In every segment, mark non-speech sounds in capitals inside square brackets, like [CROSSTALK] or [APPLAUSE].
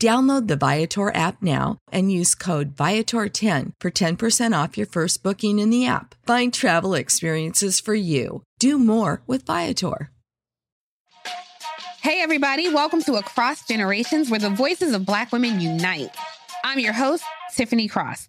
Download the Viator app now and use code Viator10 for 10% off your first booking in the app. Find travel experiences for you. Do more with Viator. Hey, everybody, welcome to Across Generations, where the voices of Black women unite. I'm your host, Tiffany Cross.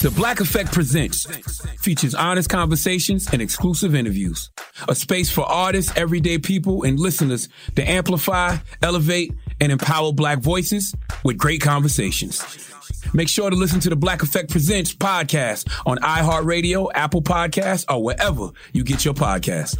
The Black Effect Presents features honest conversations and exclusive interviews. A space for artists, everyday people, and listeners to amplify, elevate, and empower Black voices with great conversations. Make sure to listen to the Black Effect Presents podcast on iHeartRadio, Apple Podcasts, or wherever you get your podcasts.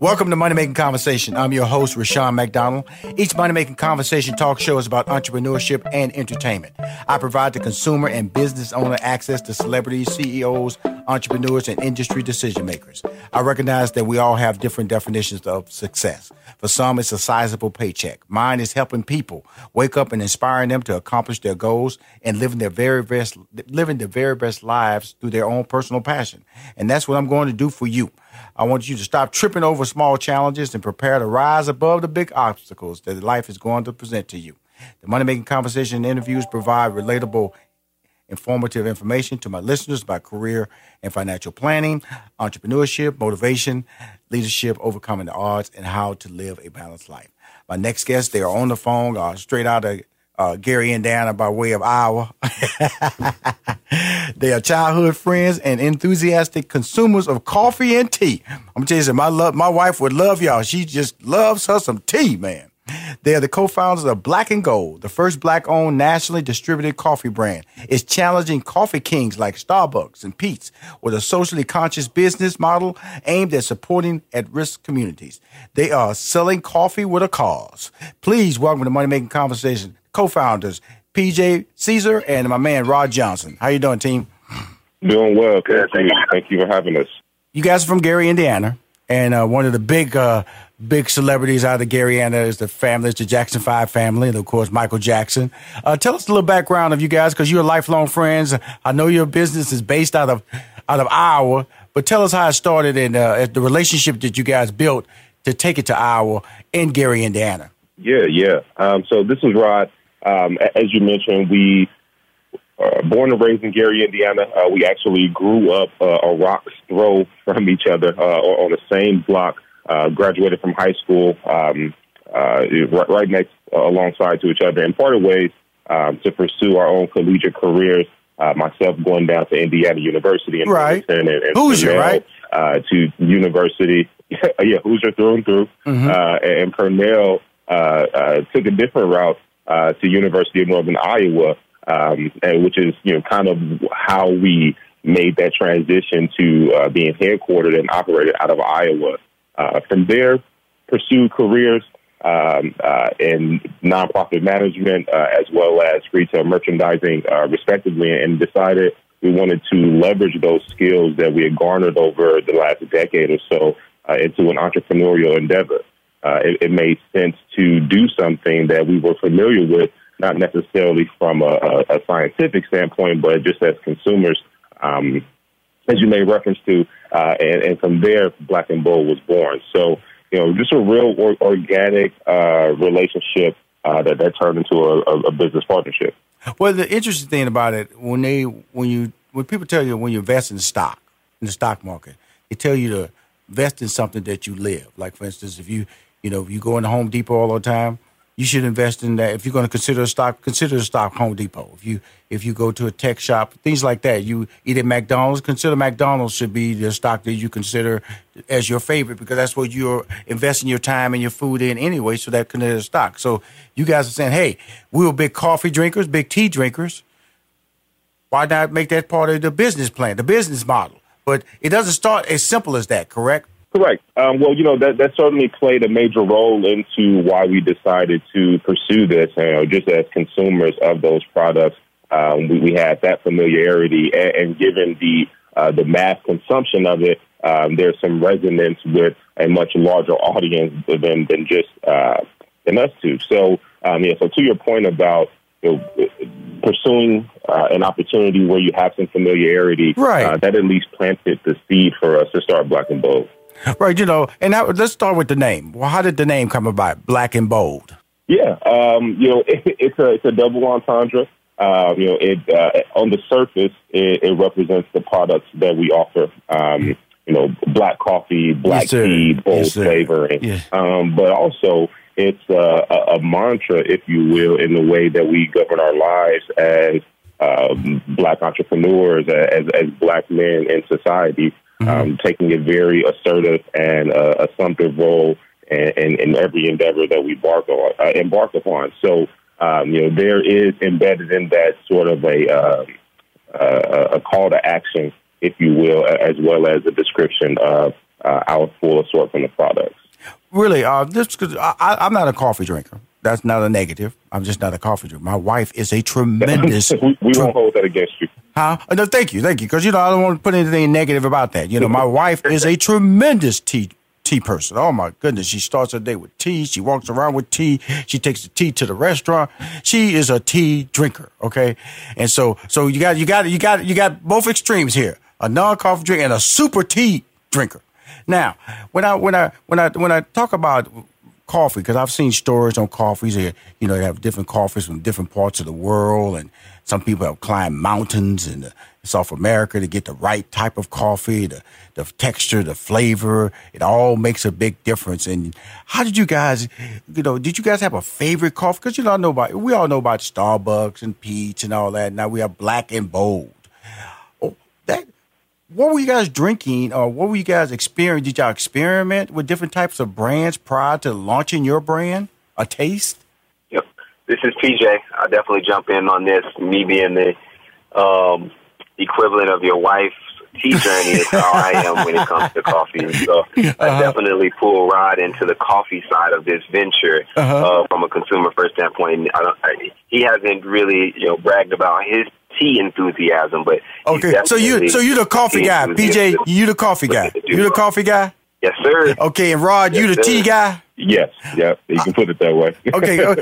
Welcome to Money Making Conversation. I'm your host, Rushion McDonald. Each Money Making Conversation talk show is about entrepreneurship and entertainment. I provide the consumer and business owner access to celebrities, CEOs, entrepreneurs, and industry decision makers. I recognize that we all have different definitions of success. For some, it's a sizable paycheck. Mine is helping people wake up and inspiring them to accomplish their goals and living their very best, living their very best lives through their own personal passion. And that's what I'm going to do for you. I want you to stop tripping over small challenges and prepare to rise above the big obstacles that life is going to present to you. The Money Making Conversation interviews provide relatable, informative information to my listeners about career and financial planning, entrepreneurship, motivation, leadership, overcoming the odds, and how to live a balanced life. My next guests, they are on the phone, uh, straight out of uh, Gary, Indiana, by way of Iowa. [LAUGHS] they are childhood friends and enthusiastic consumers of coffee and tea. I'm gonna tell you. My love, my wife would love y'all. She just loves her some tea, man. They are the co-founders of Black and Bold, the first black-owned nationally distributed coffee brand. It's challenging coffee kings like Starbucks and Peet's with a socially conscious business model aimed at supporting at-risk communities. They are selling coffee with a cause. Please welcome to Money Making Conversation co-founders PJ Cezar and my man Rod Johnson. How you doing, team? Doing well, Thank Thank you for having us. You guys are from Gary, Indiana, and uh, one of the big, uh, big celebrities out of Gary, Indiana is the family, it's the Jackson Five family, and of course Michael Jackson. Uh, tell us a little background of you guys, because you're lifelong friends. I know your business is based out of out of Iowa, but tell us how it started and uh, the relationship that you guys built to take it to Iowa in Gary, Indiana. Yeah, yeah. Um, so this is Rod. Um, as you mentioned, we uh, born and raised in Gary, Indiana. Uh, we actually grew up uh, a rock's throw from each other uh, on the same block. Uh, graduated from high school um, uh, right, right next uh, alongside to each other, and parted ways um, to pursue our own collegiate careers. Uh, myself going down to Indiana University and Right. and, and Hoosier, Pernell, right? Uh, to university, [LAUGHS] yeah, Hoosier through and through. Mhm. Uh, and uh, uh, took a different route uh, to University of Northern Iowa, um, and which is you know kind of how we made that transition to uh, being headquartered and operated out of Iowa. Uh, from there, pursued careers um, uh, in nonprofit management uh, as well as retail merchandising, uh, respectively, and decided we wanted to leverage those skills that we had garnered over the last decade or so into an entrepreneurial endeavor. Uh, it, it made sense to do something that we were familiar with, not necessarily from a, a, a scientific standpoint, but just as consumers. Um, as you made reference to, uh, and, and from there, Black and Bold was born. So, you know, just a real or, organic uh, relationship uh, that that turned into a, a, a business partnership. Well, the interesting thing about it when they when you when people tell you when you invest in stock in the stock market, they tell you to invest in something that you live. Like for instance, if you you know if you go into Home Depot all the time, you should invest in that. If you're going to consider a stock, consider a stock Home Depot. If you if you go to a tech shop, things like that. You eat at McDonald's, consider McDonald's should be the stock that you consider as your favorite because that's what you're investing your time and your food in anyway. So that considered stock. So you guys are saying, hey, we were big coffee drinkers, big tea drinkers. Why not make that part of the business plan, the business model? But it doesn't start as simple as that, correct? Correct. Um, well, you know that that certainly played a major role into why we decided to pursue this. You know, just as consumers of those products, um, we, we had that familiarity, and, and given the uh, the mass consumption of it, um, there's some resonance with a much larger audience than than just uh, than us two. So, um, yeah. So to your point about you know, pursuing uh, an opportunity where you have some familiarity, Right. Uh, that at least planted the seed for us to start Black and Bold. [LAUGHS] Right, you know, and that, let's start with the name. Well, how did the name come about? Black and bold. Yeah, um, you know, it, [LAUGHS] it's a it's a double entendre. Um, you know, it uh, on the surface it, it represents the products that we offer. Um, you know, black coffee, black Yes, tea, bold Yes. Yes. Um, but also, it's uh, a, a mantra, if you will, in the way that we govern our lives as um, black entrepreneurs, as as black men in society, um, taking a very assertive and uh, assumptive role in, in, in every endeavor that we embark on. Uh, embark upon. So, um, you know, there is embedded in that sort of a um, uh, a call to action, if you will, as well as a description of uh, our full assortment of products. Really, uh, this cause I, I- I'm not a coffee drinker. That's not a negative. I'm just not a coffee drinker. My wife is a tremendous. [LAUGHS] we we won't hold that against you. Huh? Uh, No, thank you, thank you. Because you know I don't want to put anything negative about that. You know, my [LAUGHS] wife is a tremendous tea tea person. Oh my goodness, she starts her day with tea. She walks around with tea. She takes the tea to the restaurant. She is a tea drinker. Okay, and so so you got you got you got you got both extremes here: a non coffee drinker and a super tea drinker. Now, when I when I when I when I talk about coffee because I've seen stories on coffees. That, you know, they have different coffees from different parts of the world, and some people have climbed mountains in the, South America to get the right type of coffee, the the texture, the flavor. It all makes a big difference. And how did you guys, you know, did you guys have a favorite coffee? Because you know, know about we all know about Starbucks and Peet's and all that. Now we have Black and Bold. Oh, that what were you guys drinking or what were you guys experiencing? Did y'all experiment with different types of brands prior to launching your brand? A taste? This is PJ. I'll definitely jump in on this. Me being the um, equivalent of your wife's tea journey is how I am when it comes to coffee. And so I definitely pull Rod into the coffee side of this venture Uh-huh. uh, from a consumer first standpoint. I don't, I, he hasn't really, you know, bragged about his tea enthusiasm, but Okay, so you so you the coffee guy, PJ. You the coffee guy. You the coffee guy. Yes, sir. Okay, and Rod, you Yes, the tea guy. Yes, yeah, you can put it that way. [LAUGHS] Okay, uh,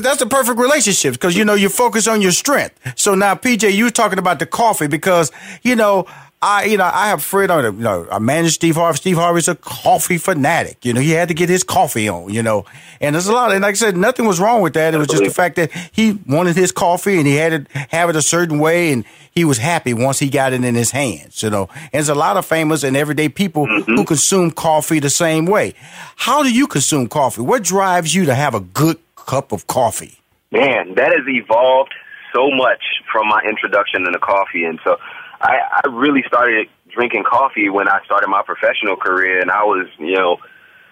that's a perfect relationship because you know you focus on your strength. So now, PJ, you talking about the coffee because you know I, you know, I have a friend on, you know, I manage Steve Harvey. Steve Harvey's a coffee fanatic. You know, he had to get his coffee on, you know, and there's a lot. And like I said, nothing was wrong with that. It was just the fact that he wanted his coffee and he had to have it a certain way. And he was happy once he got it in his hands, you know. And there's a lot of famous and everyday people mm-hmm. who consume coffee the same way. How do you consume coffee? What drives you to have a good cup of coffee? Man, that has evolved so much from my introduction into coffee. And so I, I really started drinking coffee when I started my professional career, and I was, you know,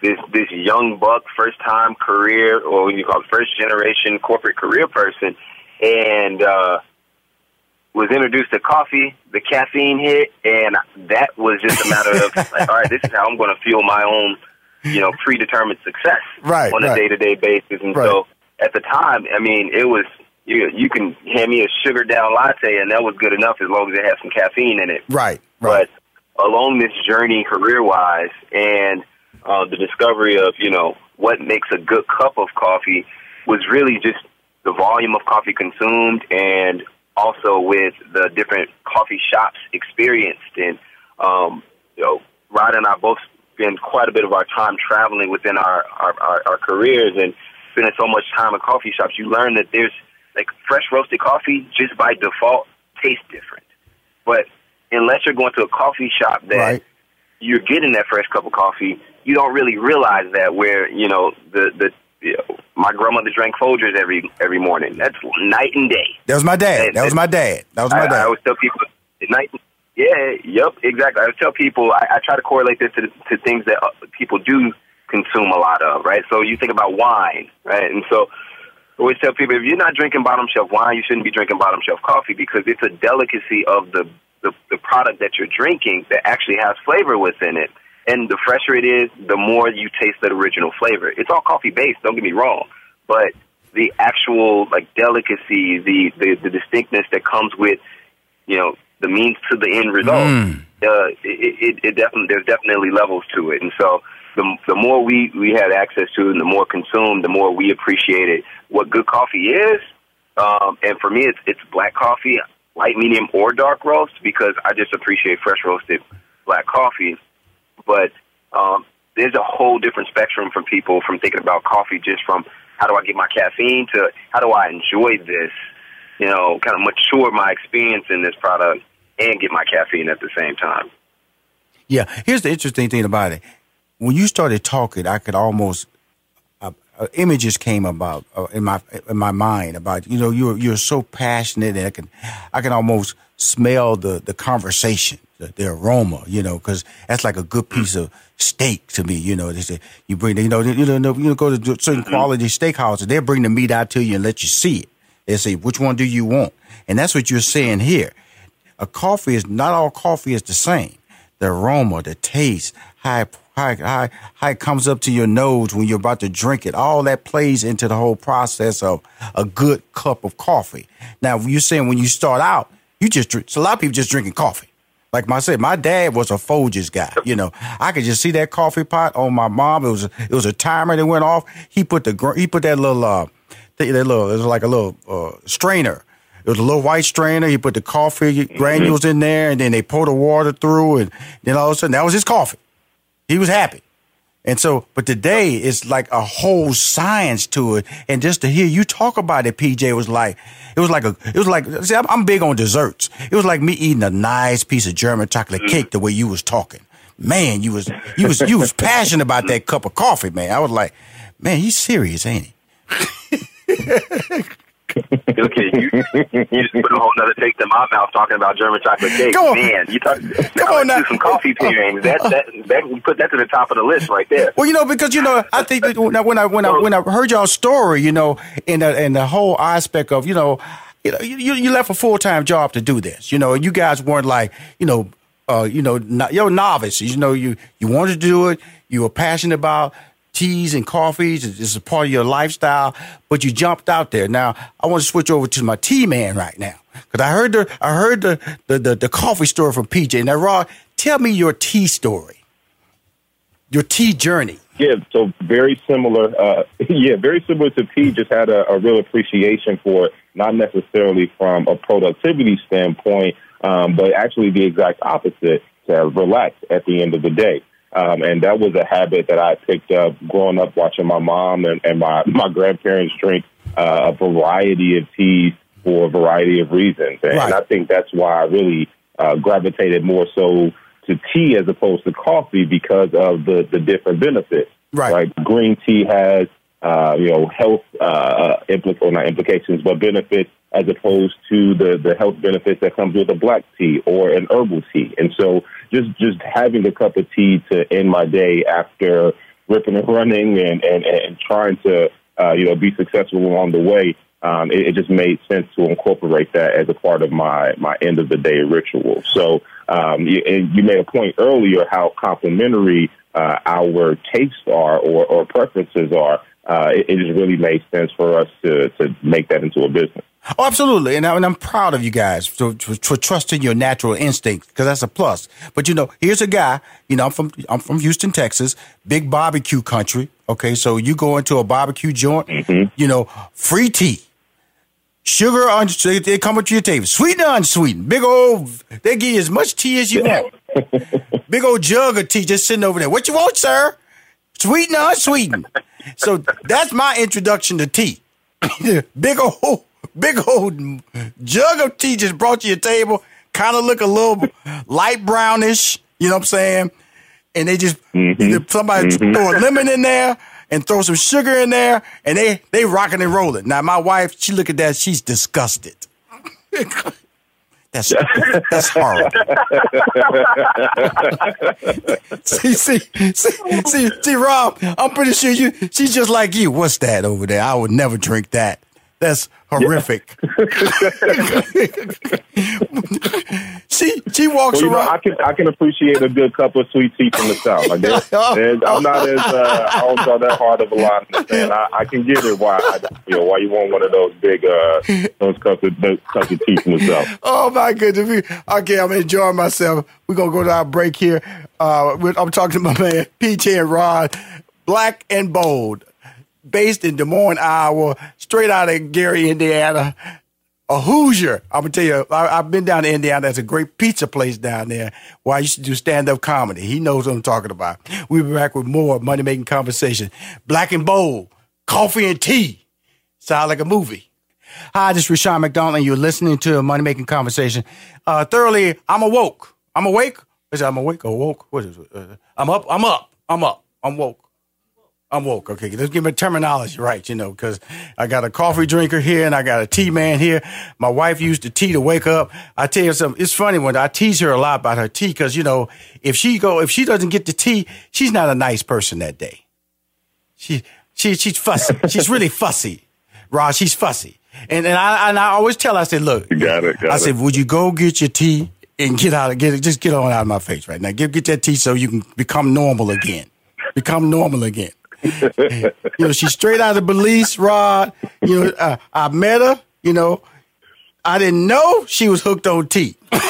this this young buck, first time career, or what you call it, first generation corporate career person, and uh, was introduced to coffee. The caffeine hit, and that was just a matter of, [LAUGHS] like, all right, this is how I'm going to fuel my own, you know, predetermined success right, on a day to day basis. And right. so at the time, I mean, it was you you can hand me a sugar down latte and that was good enough as long as it had some caffeine in it. Right. Right. But along this journey career wise and uh, the discovery of, you know, what makes a good cup of coffee was really just the volume of coffee consumed and also with the different coffee shops experienced and um, you know, Rod and I both spend quite a bit of our time traveling within our, our, our, our careers and spending so much time in coffee shops, you learn that there's like fresh roasted coffee just by default tastes different. But unless you're going to a coffee shop that right. you're getting that fresh cup of coffee, you don't really realize that where, you know, the the you know, my grandmother drank Folgers every every morning. That's night and day. That was my dad. And, that was my dad. That was my I, dad. I always tell people night. Yeah, yep, exactly. I tell people I, I try to correlate this to to things that uh, people do consume a lot of, right? So you think about wine, right? And so always tell people if you're not drinking bottom shelf wine, you shouldn't be drinking bottom shelf coffee because it's a delicacy of the, the, the product that you're drinking that actually has flavor within it. And the fresher it is, the more you taste that original flavor. It's all coffee based, don't get me wrong. But the actual like delicacy, the, the, the distinctness that comes with, you know, the means to the end result, mm. uh, it, it, it definitely there's definitely levels to it. And so the the more we we had access to and the more consumed, the more we appreciated what good coffee is. Um, and for me, it's it's black coffee, light, medium, or dark roast because I just appreciate fresh roasted black coffee. But um, there's a whole different spectrum from people from thinking about coffee just from how do I get my caffeine to how do I enjoy this, you know, kind of mature my experience in this product and get my caffeine at the same time. Yeah, here's the interesting thing about it when you started talking, I could almost uh, uh, images came about uh, in my in my mind about you know you're you're so passionate and I can I can almost smell the the conversation the, the aroma you know because that's like a good piece of steak to me you know they say you bring the, you know you know you go to certain mm-hmm. quality steakhouses they'll bring the meat out to you and let you see it. They say which one do you want? And that's what you're saying here. A coffee is not all coffee is the same. The aroma the taste how how, how, how it comes up to your nose when you're about to drink it. All that plays into the whole process of a good cup of coffee. Now, you're saying when you start out, you just drink, so a lot of people just drinking coffee. Like I said, my dad was a Folgers guy. You know, I could just see that coffee pot on my mom. It was it was a timer that went off. He put the he put that little uh that little it was like a little uh, strainer. It was a little white strainer. He put the coffee granules in there, and then they pour the water through, and then all of a sudden that was his coffee. He was happy. And so, but today it's like a whole science to it. And just to hear you talk about it, PJ was like, it was like a, it was like, see, I'm big on desserts. It was like me eating a nice piece of German chocolate cake the way you was talking. Man, you was, you was, you was passionate about that cup of coffee, man. I was like, man, he's serious, ain't he? [LAUGHS] okay, you, you just put a whole other taste in my mouth talking about German chocolate cake. Come on. Man, you talk, [LAUGHS] Come on now. some coffee pairings. That, that, that, we put that to the top of the list right there. Well, you know, because, you know, I think that when I, when I, when I, when I heard y'all story, you know, in the, in the whole aspect of, you know, you know, you, you left a full time job to do this, you know, and you guys weren't like, you know, uh, you know, you're novices, you know, you, you wanted to do it, you were passionate about, teas and coffees. It's a part of your lifestyle, but you jumped out there. Now I want to switch over to my tea man right now because I heard the I heard the, the the, the coffee story from PJ. Now, Rod, tell me your tea story, your tea journey. Yeah, so very similar. Uh, [LAUGHS] yeah, very similar to P. Just had a, a real appreciation for it, not necessarily from a productivity standpoint, um, but actually the exact opposite to relax at the end of the day. Um, and that was a habit that I picked up growing up watching my mom and, and my, [LAUGHS] my grandparents drink uh, a variety of teas for a variety of reasons. And, right. and I think that's why I really uh, gravitated more so to tea as opposed to coffee because of the, the different benefits. Right. right? Green tea has, uh, you know, health uh, uh implications, not implications, but benefits as opposed to the, the health benefits that comes with a black tea or an herbal tea. And so just, just having a cup of tea to end my day after ripping and running and, and, and trying to, uh, you know, be successful along the way, um, it, it, just made sense to incorporate that as a part of my, my end of the day ritual. So um, you, you made a point earlier how complementary uh, our tastes are or, or preferences are. Uh, it, it just really made sense for us to, to make that into a business. Oh, absolutely, and, I, am proud of you guys for, for, for trusting your natural instincts because that's a plus. But you know, here's a guy. You know, I'm from I'm from Houston, Texas, big barbecue country. Okay, so you go into a barbecue joint, mm-hmm. you know, free tea, sugar on they come with your table, sweetened or unsweetened, big old. They give you as much tea as you [LAUGHS] want. big old jug of tea just sitting over there. What you want, sir? Sweetened or unsweetened? so that's my introduction to tea. [COUGHS] big old big old jug of tea just brought to your table, kind of look a little light brownish, you know what I'm saying? And they just mm-hmm. somebody mm-hmm. throw a lemon in there and throw some sugar in there, and they they rocking and rolling. Now my wife, she look at that, she's disgusted. [LAUGHS] That's that's horrible. [LAUGHS] see, see, see, see, see, Rob. I'm pretty sure you. She's just like you. What's that over there? I would never drink that. That's horrific. [LAUGHS] she she walks well, around. Know, I can I can appreciate a good cup of sweet tea from the south. Like there's, [LAUGHS] there's, I'm not as uh, I don't draw that hard of a line, and I, I can get it why I, you know why you want one of those big uh those cups of those cups of tea from the south. Oh my goodness! Okay, I'm enjoying myself. We're gonna go to our break here. Uh, I'm talking to my man PJ and Rod, Black and Bold based in Des Moines, Iowa, straight out of Gary, Indiana. A Hoosier. I'm gonna tell you, I, have been down to Indiana. There's a great pizza place down there where I used to do stand up comedy. He knows what I'm talking about. We'll be back with more money making conversation. Black and bold, coffee and tea. Sound like a movie. Hi, this is Rushion McDonald, and you're listening to a money making conversation. Uh, thoroughly, I'm awoke. I'm awake. Is it I'm awake or woke? What is it? Uh, I'm up. I'm up. I'm up. I'm woke. I'm woke. Okay, let's give me terminology right, you know, because I got a coffee drinker here and I got a tea man here. My wife used the tea to wake up. I tell you something. It's funny when I tease her a lot about her tea because you know if she go if she doesn't get the tea, she's not a nice person that day. She she she's fussy. she's really fussy, Rod. She's fussy, and and I and I always tell her, I said, look, you got it. Got I said, would you go get your tea and get out, of get it, just get on out of my face right now. Get get that tea so you can become normal again. Become normal again you know, she's straight out of Belize, Rod. You know, uh, I met her. You know, I didn't know she was hooked on tea. [LAUGHS] I,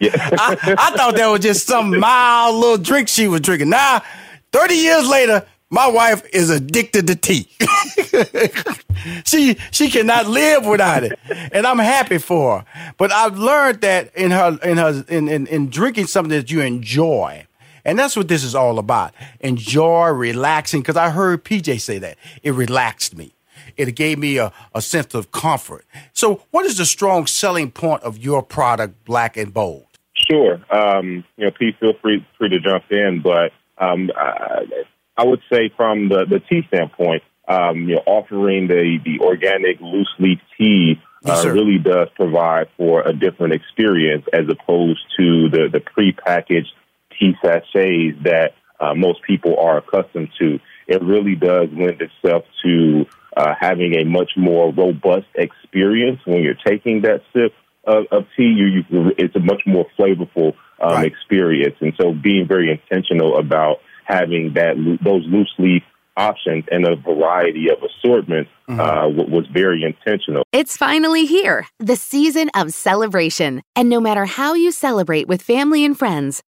I, thought that was just some mild little drink she was drinking. Now, 30 years later, my wife is addicted to tea. [LAUGHS] she she cannot live without it. And I'm happy for her. But I've learned that in her in her in, in, in drinking something that you enjoy and that's what this is all about. Enjoy relaxing. Because I heard PJ say that. It relaxed me. It gave me a, a sense of comfort. So, what is the strong selling point of your product, Black and Bold? Sure. Um, you know, please feel free, free to jump in. But um, I, I, would say from the, the tea standpoint, um, you know, offering the, the organic loose leaf tea uh, really does provide for a different experience as opposed to the, the prepackaged tea sachets that uh, most people are accustomed to. It really does lend itself to uh, having a much more robust experience when you're taking that sip of, of tea. You, you, it's a much more flavorful um, right. experience, and so being very intentional about having that those loose leaf options and a variety of assortments mm-hmm. uh, was very intentional. It's finally here, the season of celebration, and no matter how you celebrate with family and friends.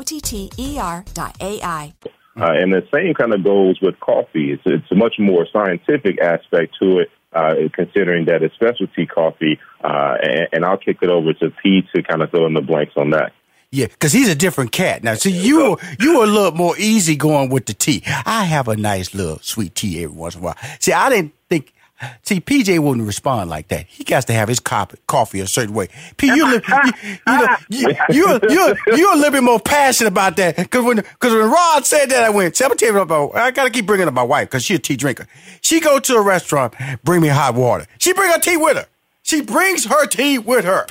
O T T E R dot AI. Uh, and the same kind of goes with coffee. It's, it's a much more scientific aspect to it, uh, considering that it's specialty coffee. Uh, and, and I'll kick it over to P to kind of fill in the blanks on that. Yeah, because he's a different cat. Now, see, you you were a little more easy going with the tea. I have a nice little sweet tea every once in a while. See, I didn't think. See, PJ wouldn't respond like that. He got to have his cop- coffee a certain way. P, you, li- you, you, you, you, you, you're a little bit more passionate about that. Because when, cause when Rod said that, I went, see, I'm tell you about, I got to keep bringing up my wife because she's a tea drinker. She go to a restaurant, bring me hot water. She bring her tea with her. She brings her tea with her.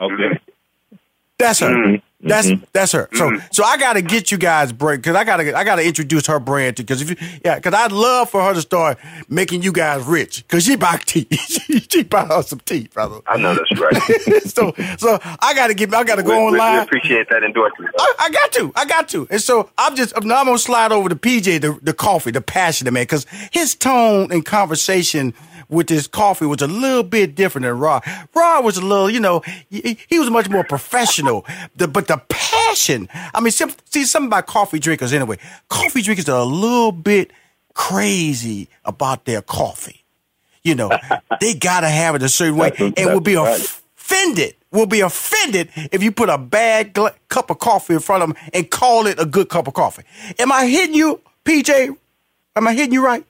Okay. That's her. Mhm. That's Mhm. that's her. So so I gotta get you guys break because I gotta I gotta introduce her brand to because if you yeah because I'd love for her to start making you guys rich because she buy [LAUGHS] tea she, she buy her some tea brother. I know that's right. [LAUGHS] so so I gotta get I gotta go we, we- we online. appreciate that endorsement. I, I got to, I got to, and so I'm just, I'm, I'm gonna slide over to PJ, the, the coffee, the passionate man, because his tone and conversation with his coffee was a little bit different than Rod. Rod was a little, you know, he, he was much more professional, the, but the passion, I mean, some, see, something about coffee drinkers anyway. Coffee drinkers are a little bit crazy about their coffee. You know, [LAUGHS] they gotta have it a certain way, and will be right. offended. Will be offended if you put a bad gl- cup of coffee in front of them and call it a good cup of coffee. Am I hitting you, PJ? Am I hitting you right?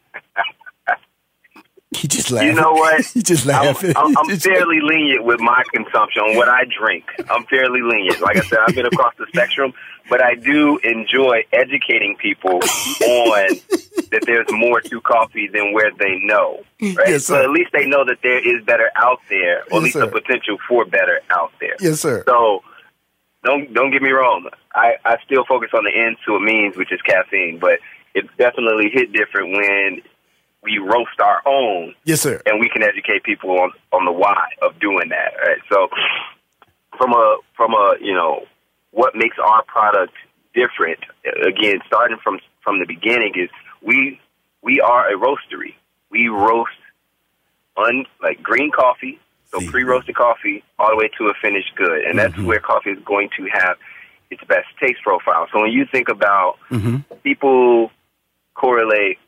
He just laughing. You know what? [LAUGHS] he just I'm, laughing. I'm, I'm [LAUGHS] fairly lenient with my consumption, on what I drink. I'm fairly lenient. Like I said, I've been across the spectrum, but I do enjoy educating people on that there's more to coffee than where they know. Right? Yes, so at least they know that there is better out there, or Yes, at least sir. the potential for better out there. Yes, sir. So don't don't get me wrong. I, I still focus on the ends to a means, which is caffeine, but it's definitely hit different when we roast our own Yes, sir. and we can educate people on on the why of doing that. Right? So from a from a you know what makes our product different. Again, starting from from the beginning is we we are a roastery. We roast un like green coffee, so pre roasted coffee, all the way to a finished good, and that's where coffee is going to have its best taste profile. So when you think about Mm-hmm. people correlate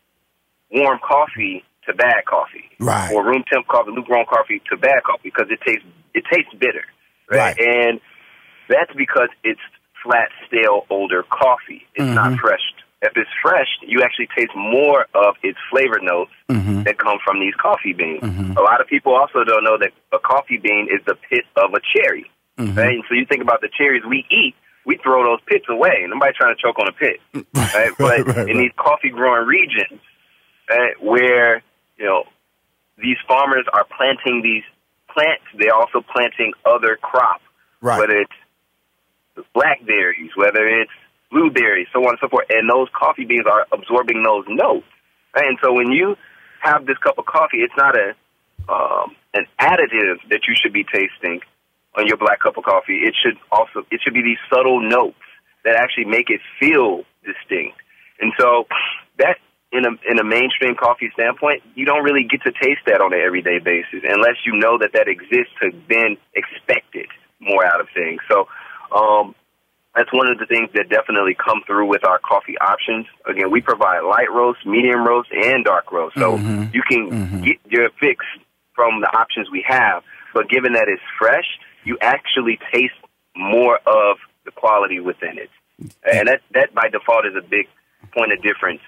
warm coffee to bad coffee, Right. or room temp coffee, lukewarm coffee to bad coffee because it tastes it tastes bitter, right? Right. And that's because it's flat, stale, older coffee. It's Mm-hmm. not fresh. If it's fresh, you actually taste more of its flavor notes Mm-hmm. that come from these coffee beans. A lot of people also don't know that a coffee bean is the pit of a cherry, Mm-hmm. right? And so you think about the cherries we eat, we throw those pits away. Nobody trying to choke on a pit, [LAUGHS] right? But Right, in these coffee growing regions, right, where you know these farmers are planting these plants, they're also planting other crops, Right. whether it's blackberries, whether it's blueberries, so on and so forth. And those coffee beans are absorbing those notes. Right? And so when you have this cup of coffee, it's not a um, an additive that you should be tasting on your black cup of coffee. It should also it should be these subtle notes that actually make it feel distinct. And so that in a in a mainstream coffee standpoint, you don't really get to taste that on an everyday basis unless you know that that exists to then expect it more out of things. So um, that's one of the things that definitely come through with our coffee options. Again, we provide light roast, medium roast, and dark roast, so Mhm. you can Mhm. get your fix from the options we have. But given that it's fresh, you actually taste more of the quality within it, and that that by default is a big point of difference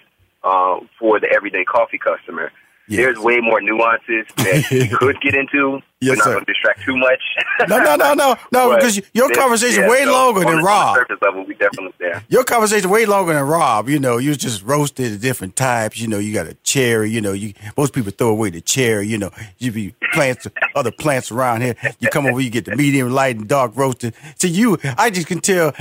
uh, for the everyday coffee customer. There's way more nuances that [LAUGHS] we could get into. Yes, We're not sir. going to distract too much. No, no, no, no, [LAUGHS] no, because your conversation yeah, way so longer on than the- Rob. Surface level, we definitely there. Your conversation way longer than Rob. You know, you just roasted different types. You know, you got a cherry. You know, you most people throw away the cherry. You know, you be plants, other plants around here. You come over, you get the medium, light, and dark roasted. See, you, I just can tell.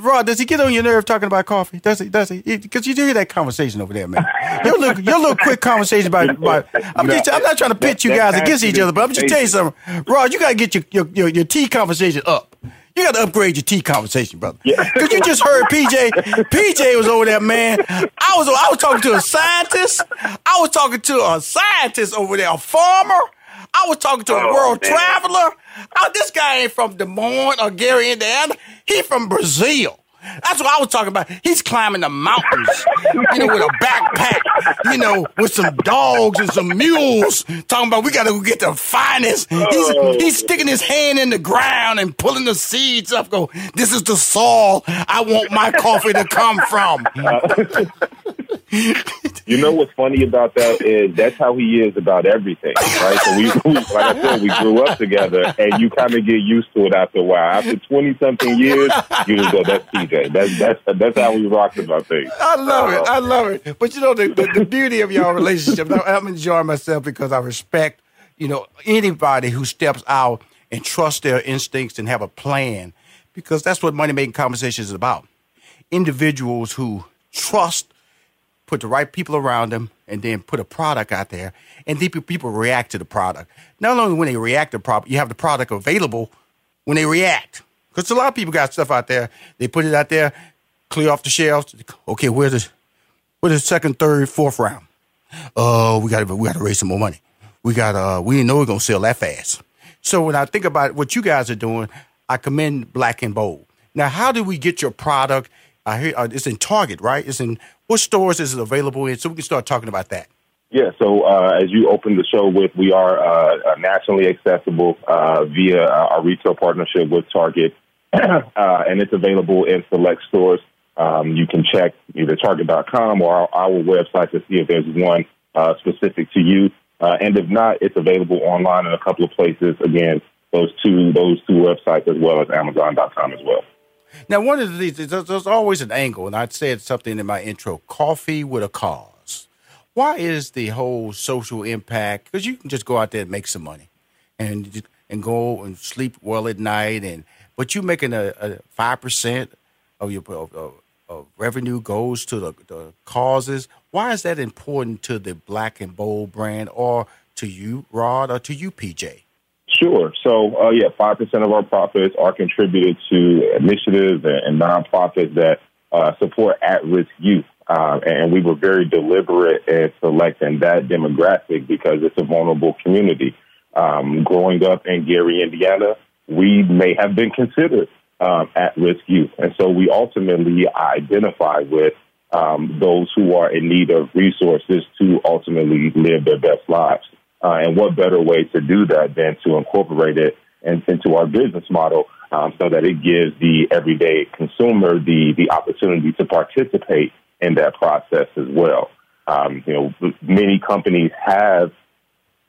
Rob, does he get on your nerve talking about coffee? Does he? Does he? Because you do hear that conversation over there, man. Your little, your little quick conversation about. about [LAUGHS] I'm, just, I'm not trying to pit you guys against each other, but I'm just telling you something. Rod, you got to get your, your, your, your tea conversation up. You got to upgrade your tea conversation, brother. Because you just heard PJ. PJ was over there, man. I was I was talking to a scientist. I was talking to a scientist over there, a farmer. I was talking to a Oh, world man. traveler. Oh, this guy ain't from Des Moines or Gary, Indiana. He from Brazil. That's what I was talking about. He's climbing the mountains, you know, with a backpack, you know, with some dogs and some mules. Talking about we got to go get the finest. He's, oh. he's sticking his hand in the ground and pulling the seeds up. Go, this is the soil I want my coffee to come from. [LAUGHS] You know what's funny about that is that's how he is about everything, right? So we, we like I said, we grew up together, and you kind of get used to it after a while. After twenty something years, you just go, "That's PJ. That's that's that's how we rock about things." I love it. I uh, love it. But you know the, the, the beauty of your relationship. I'm enjoying myself because I respect you know anybody who steps out and trusts their instincts and have a plan because that's what money making conversations is about. Individuals who trust, put the right people around them, and then put a product out there, and people react to the product. Not only when they react to the product, you have the product available when they react. Because a lot of people got stuff out there, they put it out there, clear off the shelves. Okay, where's the where's the second, third, fourth round? Oh, we got to we got to raise some more money. We got uh we didn't know we are gonna sell that fast. So when I think about what you guys are doing, I commend Black and Bold. Now, how do we get your product? I hear uh, it's in Target, right? It's in what stores is it available in? So we can start talking about that. Yeah, so uh, as you opened the show with, we are uh, uh, nationally accessible uh, via uh, our retail partnership with Target, [CLEARS THROAT] and it's available in select stores. Um, you can check either Target.com or our, our website to see if there's one specific to you. And if not, it's available online in a couple of places. Again, those two those two websites as well as Amazon.com as well. Now, one of the things, there's, there's always an angle, and I said something in my intro coffee with a cause. Why is the whole social impact? Because you can just go out there and make some money and and go and sleep well at night, and but you're making a, a 5% of your of, of revenue goes to the, the causes. Why is that important to the Black and Bold brand or to you, Rod, or to you, PJ? Sure. So, uh, yeah, 5% of our profits are contributed to initiatives and, nonprofits that uh, support at risk youth. Uh, and we were very deliberate in selecting that demographic because it's a vulnerable community. Um, growing up in Gary, Indiana, we may have been considered um, at risk youth. And so we ultimately identify with um, those who are in need of resources to ultimately live their best lives. Uh, and what better way to do that than to incorporate it in, into our business model um, so that it gives the everyday consumer the, the opportunity to participate in that process as well. Um, you know, many companies have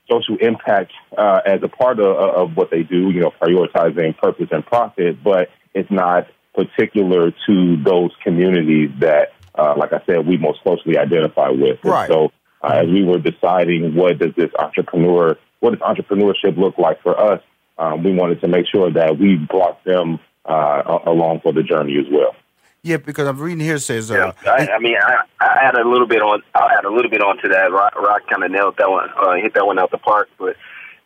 social impact uh, as a part of, of what they do, you know, prioritizing purpose and profit, but it's not particular to those communities that, uh, like I said, we most closely identify with. And Right. So uh, as we were deciding what does this entrepreneur, what does entrepreneurship look like for us, um, we wanted to make sure that we brought them uh, along for the journey as well. Yeah, because I'm reading here says. Uh, yeah, I, I mean, I, I add a little bit on. I'll add a little bit onto that. Rod, Rod kind of nailed that one, uh, hit that one out the park. But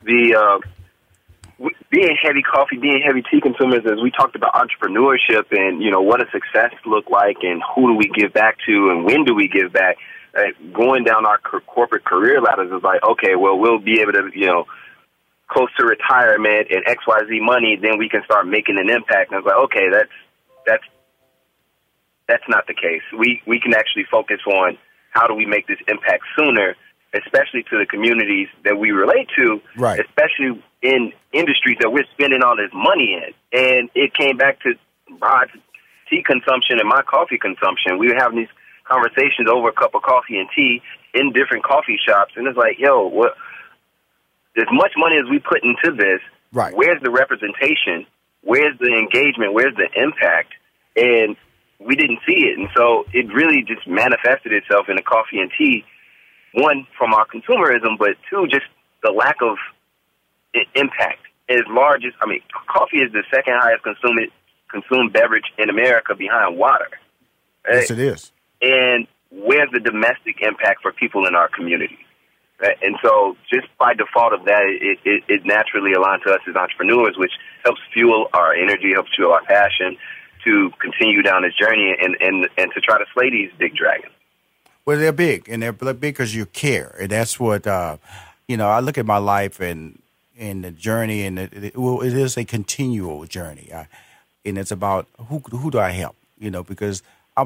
the uh, being heavy coffee, being heavy tea consumers, as we talked about entrepreneurship and you know what a success look like, and who do we give back to, and when do we give back. Uh, going down our co- corporate career ladders is like, okay, well, we'll be able to, you know, close to retirement and X Y Z money, then we can start making an impact. And it's like, okay, that's that's that's not the case. We we can actually focus on how do we make this impact sooner, especially to the communities that we relate to, right. especially in industries that we're spending all this money in. And it came back to Rod's tea consumption and my coffee consumption. We were having these conversations over a cup of coffee and tea in different coffee shops, and it's like, yo, what? As much money as we put into this, right. where's the representation? Where's the engagement? Where's the impact? And we didn't see it. And so it really just manifested itself in the coffee and tea, one, from our consumerism, but two, just the lack of impact. As large as, I mean, coffee is the second highest consumed, consumed beverage in America behind water. Yes, it is. And where's the domestic impact for people in our community? Right? And so, just by default of that, it, it, it naturally aligns to us as entrepreneurs, which helps fuel our energy, helps fuel our passion, to continue down this journey and, and, and to try to slay these big dragons. Well, they're big, and they're big because you care, and that's what uh, you know. I look at my life and and the journey, and it, it, well, it is a continual journey, I, and it's about who who do I help, you know, because I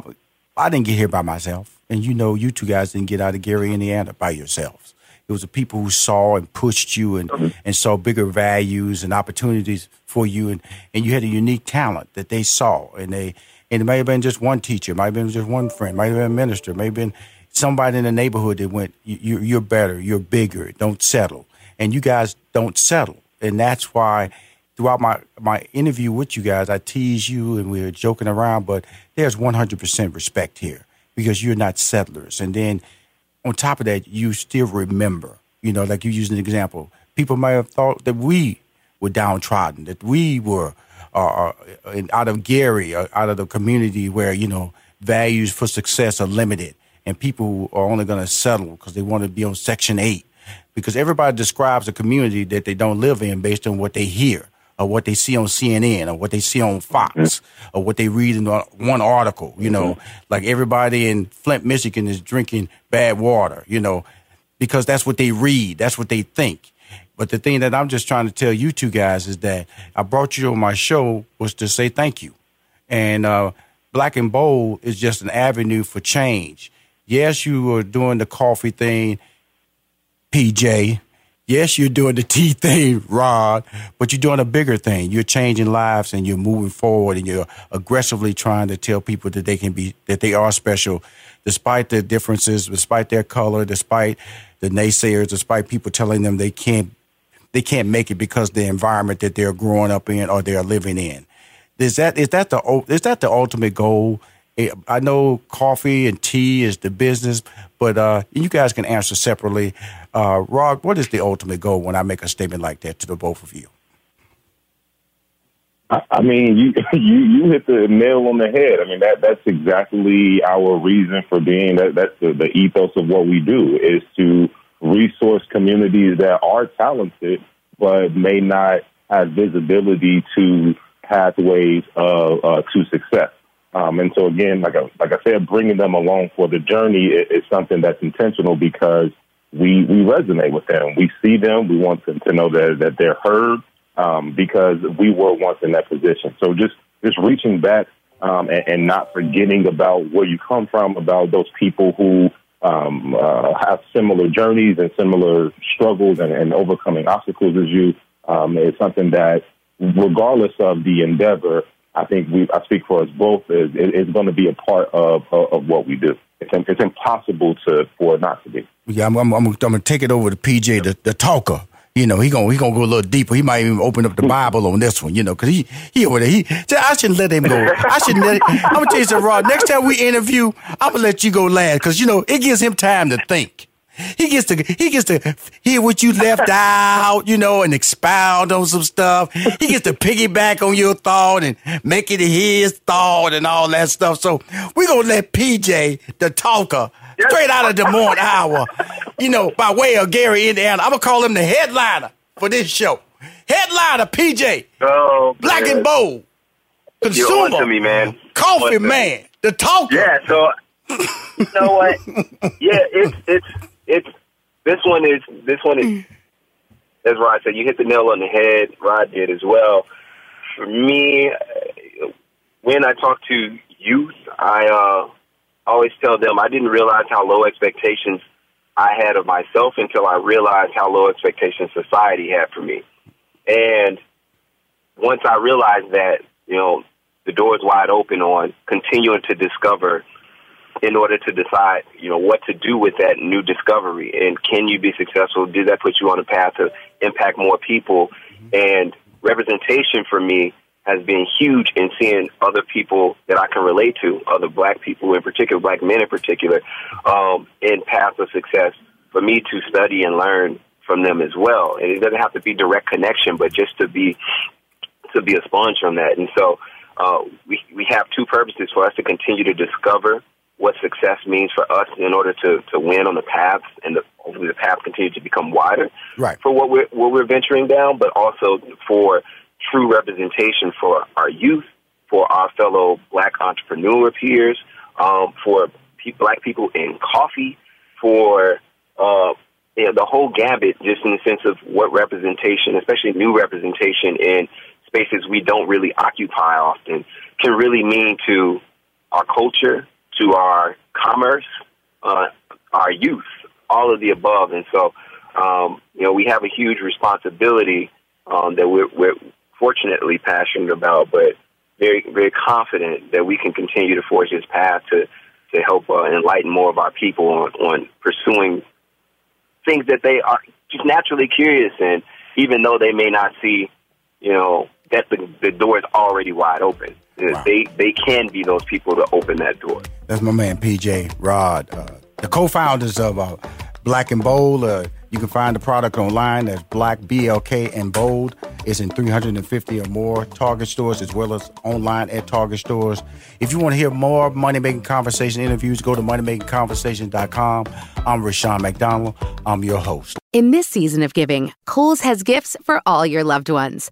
I didn't get here by myself, and you know, you two guys didn't get out of Gary, Indiana, by yourselves. It was the people who saw and pushed you and, mm-hmm. and saw bigger values and opportunities for you. And, and you had a unique talent that they saw. And they and it may have been just one teacher, might have been just one friend, might have been a minister, may have been somebody in the neighborhood that went, you, you're better, you're bigger, don't settle. And you guys don't settle. And that's why throughout my, my interview with you guys, I tease you and we are joking around, but there's 100% respect here because you're not settlers. And then on top of that, you still remember. You know, like you used an example. People might have thought that we were downtrodden, that we were uh, uh out of Gary, uh, out of the community where you know values for success are limited, and people are only going to settle because they want to be on Section Eight. Because everybody describes a community that they don't live in based on what they hear or what they see on CNN or what they see on Fox mm-hmm. or what they read in one article. You know, mm-hmm. like everybody in Flint, Michigan is drinking bad water, you know, because that's what they read, that's what they think. But the thing that I'm just trying to tell you two guys is that I brought you on my show was to say thank you. And uh, Black and Bold is just an avenue for change. Yes, you are doing the coffee thing, PJ, yes, you're doing the [LAUGHS] tea thing, Rod, but you're doing a bigger thing. You're changing lives and you're moving forward and you're aggressively trying to tell people that they can be, that they are special, despite the differences, despite their color, despite the naysayers, despite people telling them they can't, they can't make it because the environment that they're growing up in or they're living in. Is that is that the is that the ultimate goal? I know coffee and tea is the business, but uh, you guys can answer separately. Uh, what is the ultimate goal when I make a statement like that to the both of you? I mean, you [LAUGHS] you you hit the nail on the head. I mean that that's exactly our reason for being. That that's the, the ethos of what we do is to resource communities that are talented but may not have visibility to pathways of uh, to success. Um, and so again, like I, like I said, bringing them along for the journey is, is something that's intentional because we we resonate with them. We see them. We want them to know that that they're heard um, because we were once in that position. So just just reaching back um, and, and, not forgetting about where you come from, about those people who um, uh, have similar journeys and similar struggles and, and overcoming obstacles as you um, is something that, regardless of the endeavor, I think we, I speak for us both, is, is going to be a part of, of, of what we do. It's, it's impossible to for it not to be. Yeah, I'm, I'm, I'm, I'm going to take it over to PJ, the, the talker. You know, he gonna he gonna go a little deeper. He might even open up the mm. Bible on this one. You know, because he he over there. He I shouldn't let him go. I shouldn't let. Him, I'm gonna tell you something, Rod. Next time we interview, I'm gonna let you go last because you know it gives him time to think. He gets to he gets to hear what you left [LAUGHS] out, you know, and expound on some stuff. He gets to piggyback on your thought and make it his thought and all that stuff. So we're gonna let PJ, the talker, straight out of Des Moines, Iowa, you know, by way of Gary, Indiana. I'm gonna call him the headliner for this show. Headliner, PJ. Oh, Black and bold. You're Consumer. to me, man. Coffee On to me. man. The talker. Yeah, so you know what? [LAUGHS] Yeah, it's it's it's this one is this one is as Rod said, you hit the nail on the head. Rod did as well. For me, when I talk to youth, I uh, always tell them I didn't realize how low expectations I had of myself until I realized how low expectations society had for me. And once I realized that, you know, the door is wide open on continuing to discover in order to decide, you know, what to do with that new discovery and can you be successful? Does that put you on a path to impact more people? And representation for me has been huge in seeing other people that I can relate to, other black people in particular, black men in particular, um, in paths of success for me to study and learn from them as well. And it doesn't have to be direct connection, but just to be to be a sponge from that. And so uh, we we have two purposes for us to continue to discover what success means for us in order to to win on the paths and the, hopefully the path continue to become wider Right. for what we're what we're venturing down, but also for true representation for our youth, for our fellow black entrepreneur peers, um, for pe- black people in coffee, for uh, you know, the whole gambit, just in the sense of what representation, especially new representation in spaces we don't really occupy often, can really mean to our culture, to our commerce, uh, our youth, all of the above. And so, um, you know, we have a huge responsibility um, that we're, we're fortunately passionate about, but very, very confident that we can continue to forge this path to to help uh, enlighten more of our people on, on pursuing things that they are just naturally curious in, even though they may not see, you know, that the, the door is already wide open. They they can be those people to open that door. That's my man PJ Rod, uh, the co-founders of uh, Black and Bold. Uh, you can find the product online. That's Black BLK and Bold. It's in 350 or more Target stores as well as online at Target stores. If you want to hear more Money Making Conversation interviews, go to moneymakingconversation.com. I'm Rushion McDonald. I'm your host. In this season of giving, Kohl's has gifts for all your loved ones.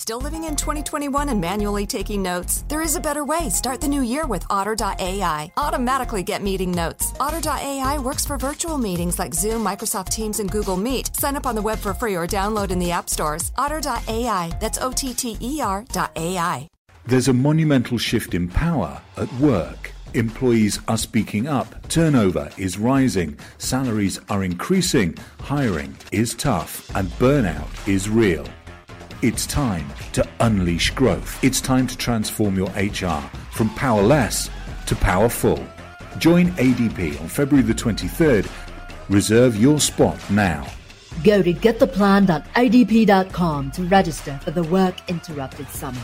Still living in 2021 and manually taking notes? There is a better way. Start the new year with Otter.ai. Automatically get meeting notes. Otter.ai works for virtual meetings like Zoom, Microsoft Teams, and Google Meet. Sign up on the web for free or download in the app stores. Otter.ai. That's O T T E R dot AI. There's a monumental shift in power at work. Employees are speaking up, turnover is rising, salaries are increasing, hiring is tough, and burnout is real. It's time to unleash growth. It's time to transform your HR from powerless to powerful. Join ADP on February the 23rd. Reserve your spot now. Go to gettheplan.adp.com to register for the Work Interrupted Summit.